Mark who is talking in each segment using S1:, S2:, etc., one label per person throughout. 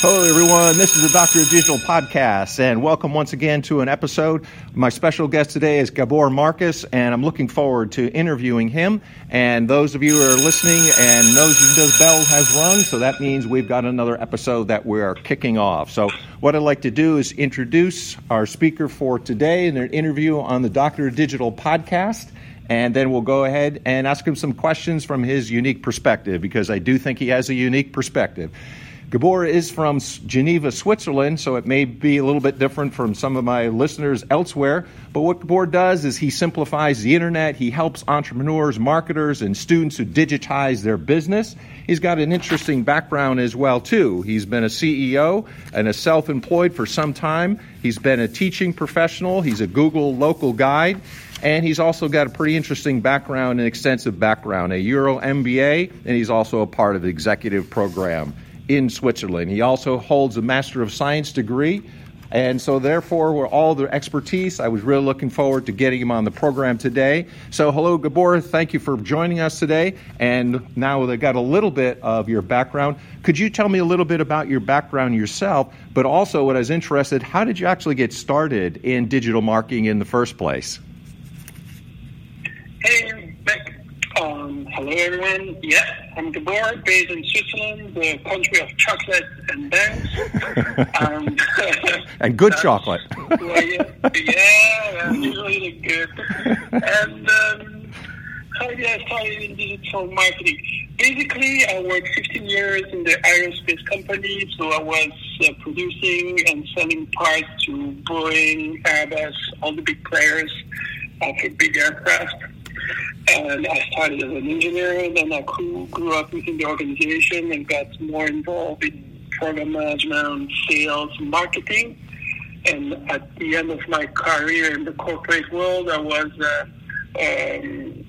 S1: Hello, everyone. This is the Doctor of Digital podcast, and welcome once again to an episode. My special guest today is Gabor Marcus, and I'm looking forward to interviewing him. And those of you who are listening and those the bell has rung, so that means we've got another episode that we are kicking off. So, what I'd like to do is introduce our speaker for today in an interview on the Doctor of Digital podcast and then we'll go ahead and ask him some questions from his unique perspective because I do think he has a unique perspective. Gabor is from Geneva, Switzerland, so it may be a little bit different from some of my listeners elsewhere. But what Gabor does is he simplifies the internet. He helps entrepreneurs, marketers, and students who digitize their business. He's got an interesting background as well, too. He's been a CEO and a self-employed for some time. He's been a teaching professional. He's a Google local guide. And he's also got a pretty interesting background, an extensive background, a Euro MBA, and he's also a part of the executive program in Switzerland. He also holds a Master of Science degree. And so, therefore, with all the expertise, I was really looking forward to getting him on the program today. So, hello, Gabor. Thank you for joining us today. And now they got a little bit of your background. Could you tell me a little bit about your background yourself? But also, what I was interested, how did you actually get started in digital marketing in the first place?
S2: Hey, Beck. Um, hello, everyone. Yeah, I'm Gabor, based in Switzerland, the country of chocolate and banks. um,
S1: and good chocolate.
S2: well, yeah, yeah, usually good. And um, how did I started in digital marketing? Basically, I worked 15 years in the aerospace company, so I was uh, producing and selling parts to Boeing, Airbus, all the big players of big aircraft and I started as an engineer. And then I grew, grew up within the organization and got more involved in program management, sales, marketing. And at the end of my career in the corporate world, I was uh, um,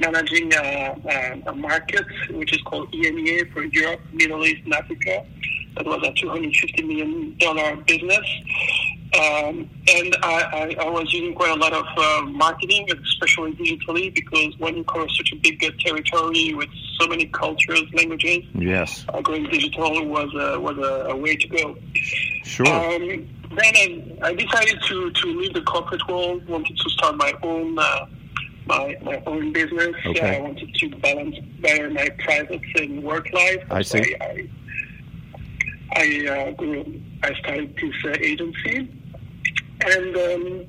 S2: managing a, a, a, market which is called EMEA for Europe, Middle East, and Africa. That was a $250 million business. Um, and I, I, I, was using quite a lot of uh, marketing, especially digitally, because when you cover such a big uh, territory with so many cultures, languages,
S1: yes,
S2: uh, going digital was a, was a, a way to go.
S1: Sure.
S2: Um, then I, I, decided to, to leave the corporate world, wanted to start my own uh, my, my own business.
S1: Okay.
S2: I wanted to balance better my private and work life.
S1: I see.
S2: I, I, uh, grew, I started this uh, agency and um,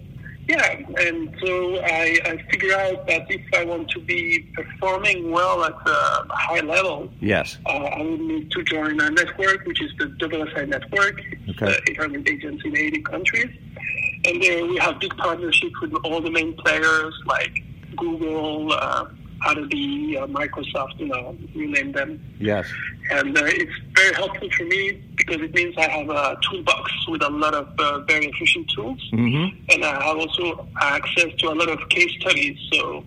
S2: yeah, and so I, I figure out that if I want to be performing well at a high level,
S1: yes,
S2: uh, I would need to join a network, which is the WSI network.
S1: Okay.
S2: It's 800 agents in 80 countries, and there we have big partnerships with all the main players like Google. Uh, Adobe, uh, Microsoft, you know, you name them.
S1: Yes.
S2: And uh, it's very helpful for me because it means I have a toolbox with a lot of uh, very efficient tools.
S1: Mm-hmm.
S2: And I have also access to a lot of case studies. So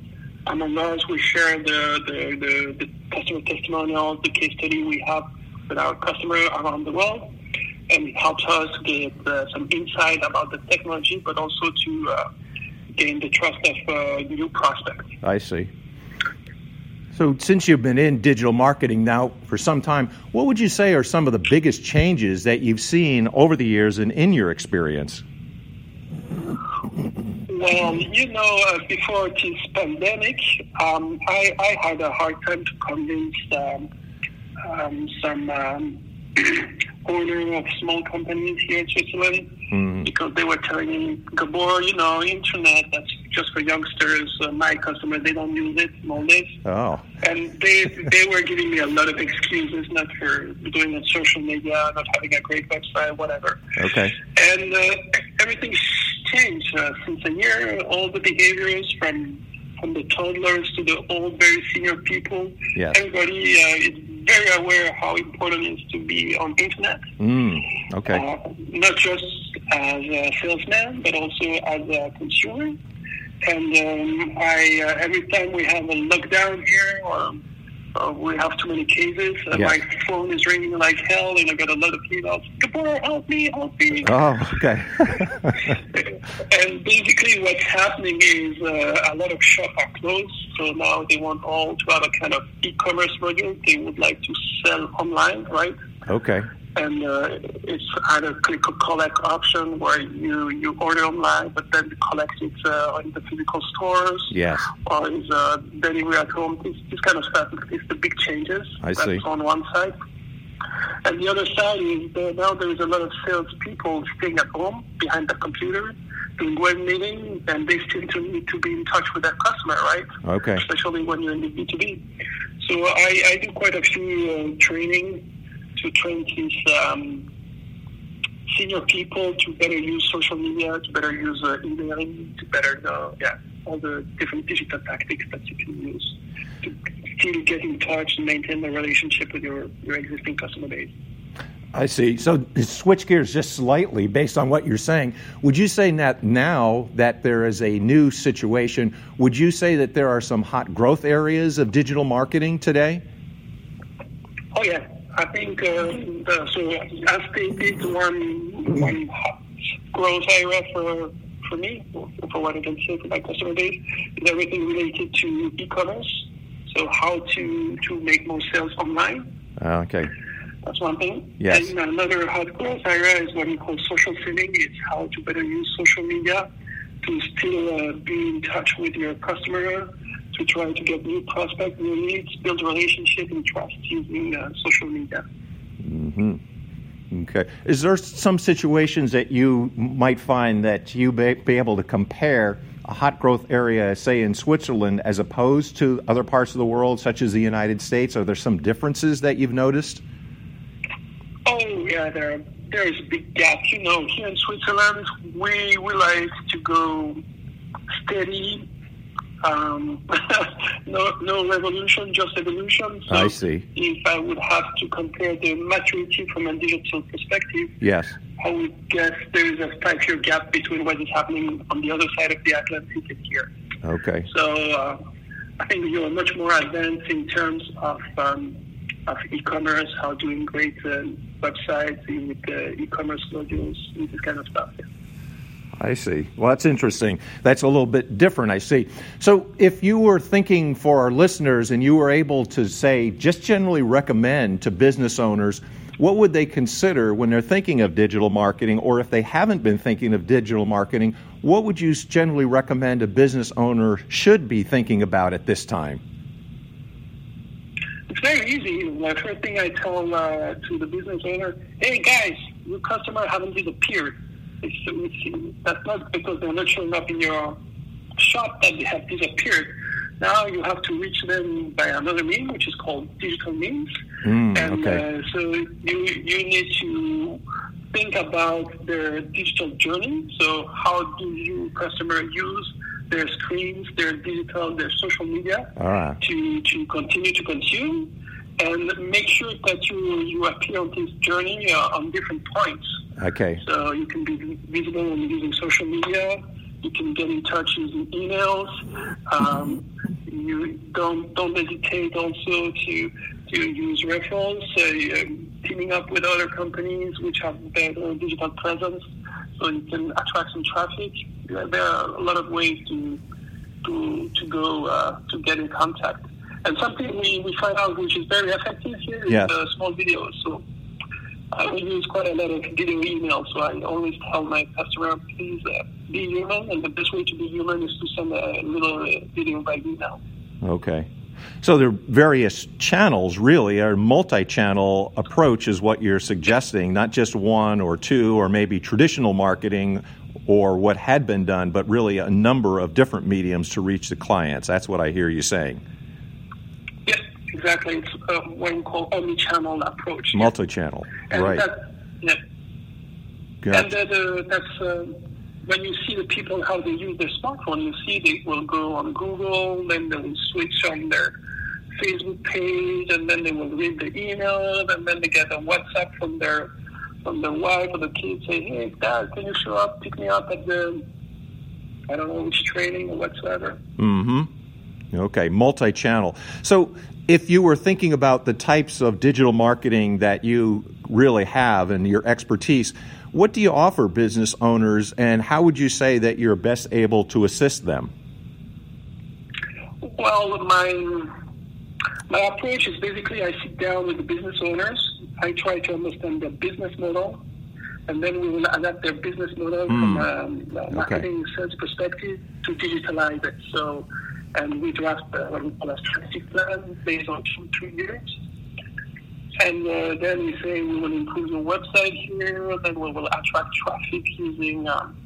S2: among us, we share the, the, the, the customer testimonials, the case study we have with our customer around the world. And it helps us get uh, some insight about the technology, but also to uh, gain the trust of uh, new prospects.
S1: I see. So, since you've been in digital marketing now for some time, what would you say are some of the biggest changes that you've seen over the years and in your experience?
S2: Well, you know, uh, before this pandemic, um, I, I, had a hard time to convince um, um, some um, owner of small companies here in Switzerland
S1: mm.
S2: because they were telling me, Gabor, you know, internet, that's just for youngsters. Uh, my customers, they don't use it nowadays.
S1: Oh.
S2: And they they were giving me a lot of excuses, not for doing it social media, not having a great website, whatever.
S1: Okay.
S2: And uh, everything's changed uh, since a year. All the behaviors from from the toddlers to the old, very senior people.
S1: Yes.
S2: Everybody uh, is very aware how important it is to be on internet.
S1: Mm, okay.
S2: Uh, not just as a salesman, but also as a consumer. And um, I, uh, every time we have a lockdown here or uh, we have too many cases, uh, my phone is ringing like hell, and I got a lot of emails. Gabor, help me, help me.
S1: Oh, okay.
S2: and basically, what's happening is uh, a lot of shops are closed, so now they want all to have a kind of e-commerce module. They would like to sell online, right?
S1: okay.
S2: And uh, it's either click or collect option where you, you order online, but then you collect it uh, in the physical stores.
S1: Yes.
S2: Or is uh, delivery at home. This, this kind of stuff is the big changes.
S1: I see.
S2: That's on one side. And the other side is that now there is a lot of salespeople staying at home behind the computer doing web meetings, and they still need to be in touch with their customer, right?
S1: Okay.
S2: Especially when you're in the B2B. So I, I do quite a few uh, training to train these um, senior people to better use social media, to better use uh, emailing, to better know, yeah, all the different digital tactics that you can use to still get in touch and maintain the relationship with your, your existing customer base.
S1: I see. So switch gears just slightly based on what you're saying. Would you say that now that there is a new situation, would you say that there are some hot growth areas of digital marketing today?
S2: Oh yeah, I think uh, the, so. As stated, one one hot growth area for for me, for what I can say for my customer base, is everything related to e-commerce. So how to to make more sales online.
S1: Uh, okay.
S2: That's one thing.
S1: Yes.
S2: And another hot growth area is what we call social selling. It's how to better use social media to still uh, be in touch with your customer, to try to get new prospects, new leads, build relationship and trust using uh, social media.
S1: Mm-hmm. Okay. Is there some situations that you might find that you may be able to compare a hot growth area, say in Switzerland, as opposed to other parts of the world, such as the United States? Are there some differences that you've noticed?
S2: Oh yeah, there there's a big gap. You know, here in Switzerland, we we like to go steady. Um, no no revolution, just evolution. So
S1: I see.
S2: If I would have to compare the maturity from a digital perspective,
S1: Yes.
S2: I would guess there is a five year gap between what is happening on the other side of the Atlantic and here.
S1: Okay.
S2: So uh, I think you are much more advanced in terms of um, of e-commerce, how to integrate uh, websites with uh, e-commerce modules, and this kind of stuff. Yeah.
S1: I see. Well, that's interesting. That's a little bit different, I see. So, if you were thinking for our listeners and you were able to say, just generally recommend to business owners, what would they consider when they're thinking of digital marketing, or if they haven't been thinking of digital marketing, what would you generally recommend a business owner should be thinking about at this time?
S2: It's very easy. The first thing I tell uh, to the business owner, hey guys, your customer haven't disappeared. That's not because they're not showing up in your shop that they have disappeared. Now you have to reach them by another means, which is called digital means.
S1: Mm,
S2: and
S1: okay.
S2: uh, so you you need to think about their digital journey. So how do you customer use their screens, their digital, their social media
S1: right.
S2: to, to continue to consume and make sure that you, you appear on this journey uh, on different points.
S1: Okay.
S2: So you can be visible when using social media. You can get in touch using emails. Um, you don't don't hesitate also to to use referrals, um, teaming up with other companies which have better digital presence, so you can attract some traffic. There are a lot of ways to to to go uh, to get in contact. And something we, we find out which is very effective here is
S1: Yes.
S2: uh, small videos. So I we use quite a lot of video emails, so I always tell my customer, please uh, be human, and the best way to be human is to send a little uh, video by email.
S1: Okay. So there are various channels, really. A multi channel approach is what you're suggesting, not just one or two, or maybe traditional marketing or what had been done, but really a number of different mediums to reach the clients. That's what I hear you saying.
S2: Exactly. It's uh, what we call omni-channel approach.
S1: Multi channel.
S2: and
S1: Right.
S2: That, yeah.
S1: Gotcha.
S2: And the, the, that's uh, when you see the people how they use their smartphone. You see they will go on Google, then they will switch on their Facebook page, and then they will read the email, and then they get a WhatsApp from their from their wife or the kids saying, "Hey, Dad, can you show up, pick me up at the I don't know which training or whatsoever."
S1: hmm Okay, multi channel. So, if you were thinking about the types of digital marketing that you really have and your expertise, what do you offer business owners, and how would you say that you're best able to assist them?
S2: Well, my my approach is basically I sit down with the business owners. I try to understand their business model, and then we will adapt their business model from
S1: Mm.
S2: a marketing sales perspective to digitalize it. So, and we draft uh, what we call a strategic plan based on two, three years. And uh, then we say we will improve your website here, then we will attract traffic using um,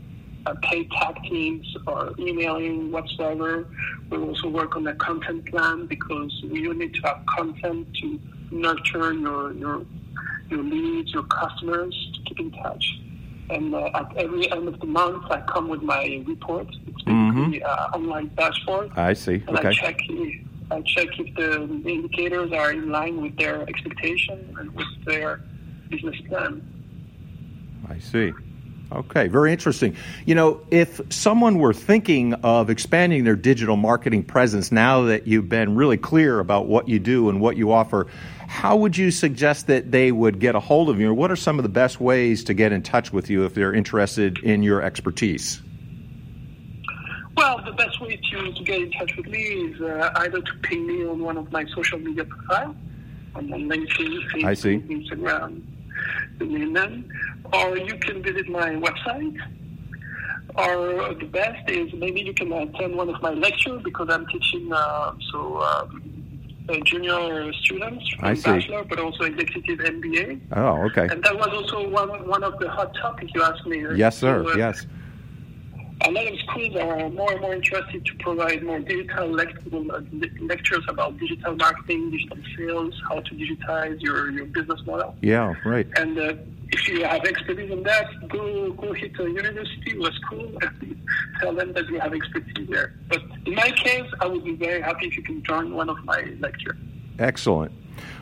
S2: uh, paid tactics or emailing whatsoever. We'll also work on the content plan because you need to have content to nurture your your your leads, your customers to keep in touch. And uh, at every end of the month, I come with my report. It's basically uh, online dashboard,
S1: I see.
S2: and I check if, I check if the indicators are in line with their expectation and with their business plan.
S1: I see. Okay, very interesting. You know, if someone were thinking of expanding their digital marketing presence now that you've been really clear about what you do and what you offer, how would you suggest that they would get a hold of you? Or what are some of the best ways to get in touch with you if they're interested in your expertise?
S2: Well, the best way to, to get in touch with me is uh, either to ping me on one of my social media profiles, on LinkedIn, Facebook,
S1: I see.
S2: Instagram, you or you can visit my website. Or the best is maybe you can attend one of my lectures because I'm teaching uh, so um, uh, junior students
S1: I
S2: from
S1: see.
S2: bachelor, but also executive MBA.
S1: Oh, okay.
S2: And that was also one one of the hot topics you asked me.
S1: Yes, sir.
S2: So, uh,
S1: Yes.
S2: A lot of schools are more and more interested to provide more digital lectures about digital marketing, digital sales, how to digitize your, your business model.
S1: Yeah, right.
S2: And uh, if you have expertise in that, go go hit a university or a school and tell them that you have expertise there. But in my case, I would be very happy if you can join one of my lectures.
S1: Excellent.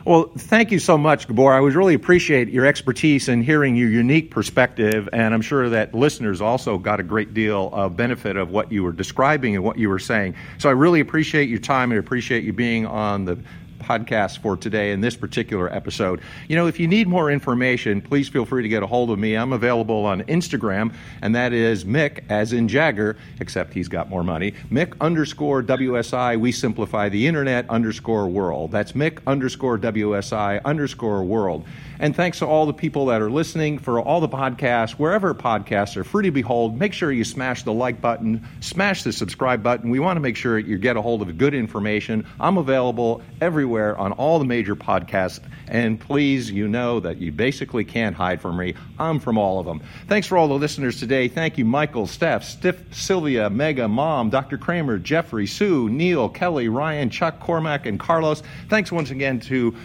S1: Well, thank you so much, Gabor. I would really appreciate your expertise and hearing your unique perspective, and I'm sure that listeners also got a great deal of benefit of what you were describing and what you were saying. So I really appreciate your time and appreciate you being on the podcast for today in this particular episode. You know, if you need more information, please feel free to get a hold of me. I'm available on Instagram, and that is Mick, as in Jagger, except he's got more money. Mick underscore WSI, we simplify the internet underscore world. That's Mick underscore WSI underscore world. And thanks to all the people that are listening for all the podcasts, wherever podcasts are free to behold, make sure you smash the like button, smash the subscribe button. We want to make sure you get a hold of good information. I'm available everywhere on all the major podcasts. And please, you know that you basically can't hide from me. I'm from all of them. Thanks for all the listeners today. Thank you, Michael, Steph, Stiff, Sylvia, Mega, Mom, Dr. Kramer, Jeffrey, Sue, Neil, Kelly, Ryan, Chuck, Cormac, and Carlos. Thanks once again to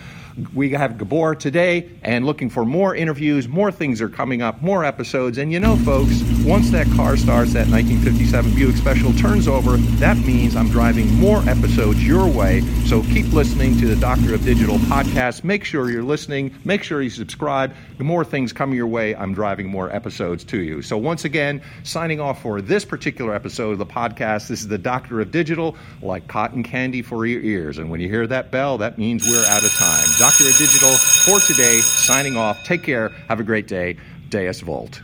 S1: we have Gabor today and looking for more interviews. More things are coming up, more episodes. And you know, folks, once that car starts, that 1957 Buick Special turns over, that means I'm driving more episodes your way. So keep listening to the Doctor of Digital podcast. Make sure you're listening. Make sure you subscribe. The more things come your way, I'm driving more episodes to you. So once again, signing off for this particular episode of the podcast. This is the Doctor of Digital, like cotton candy for your ears. And when you hear that bell, that means we're out of time. Doctor of Digital for today, signing off. Take care. Have a great day. Deus Vult.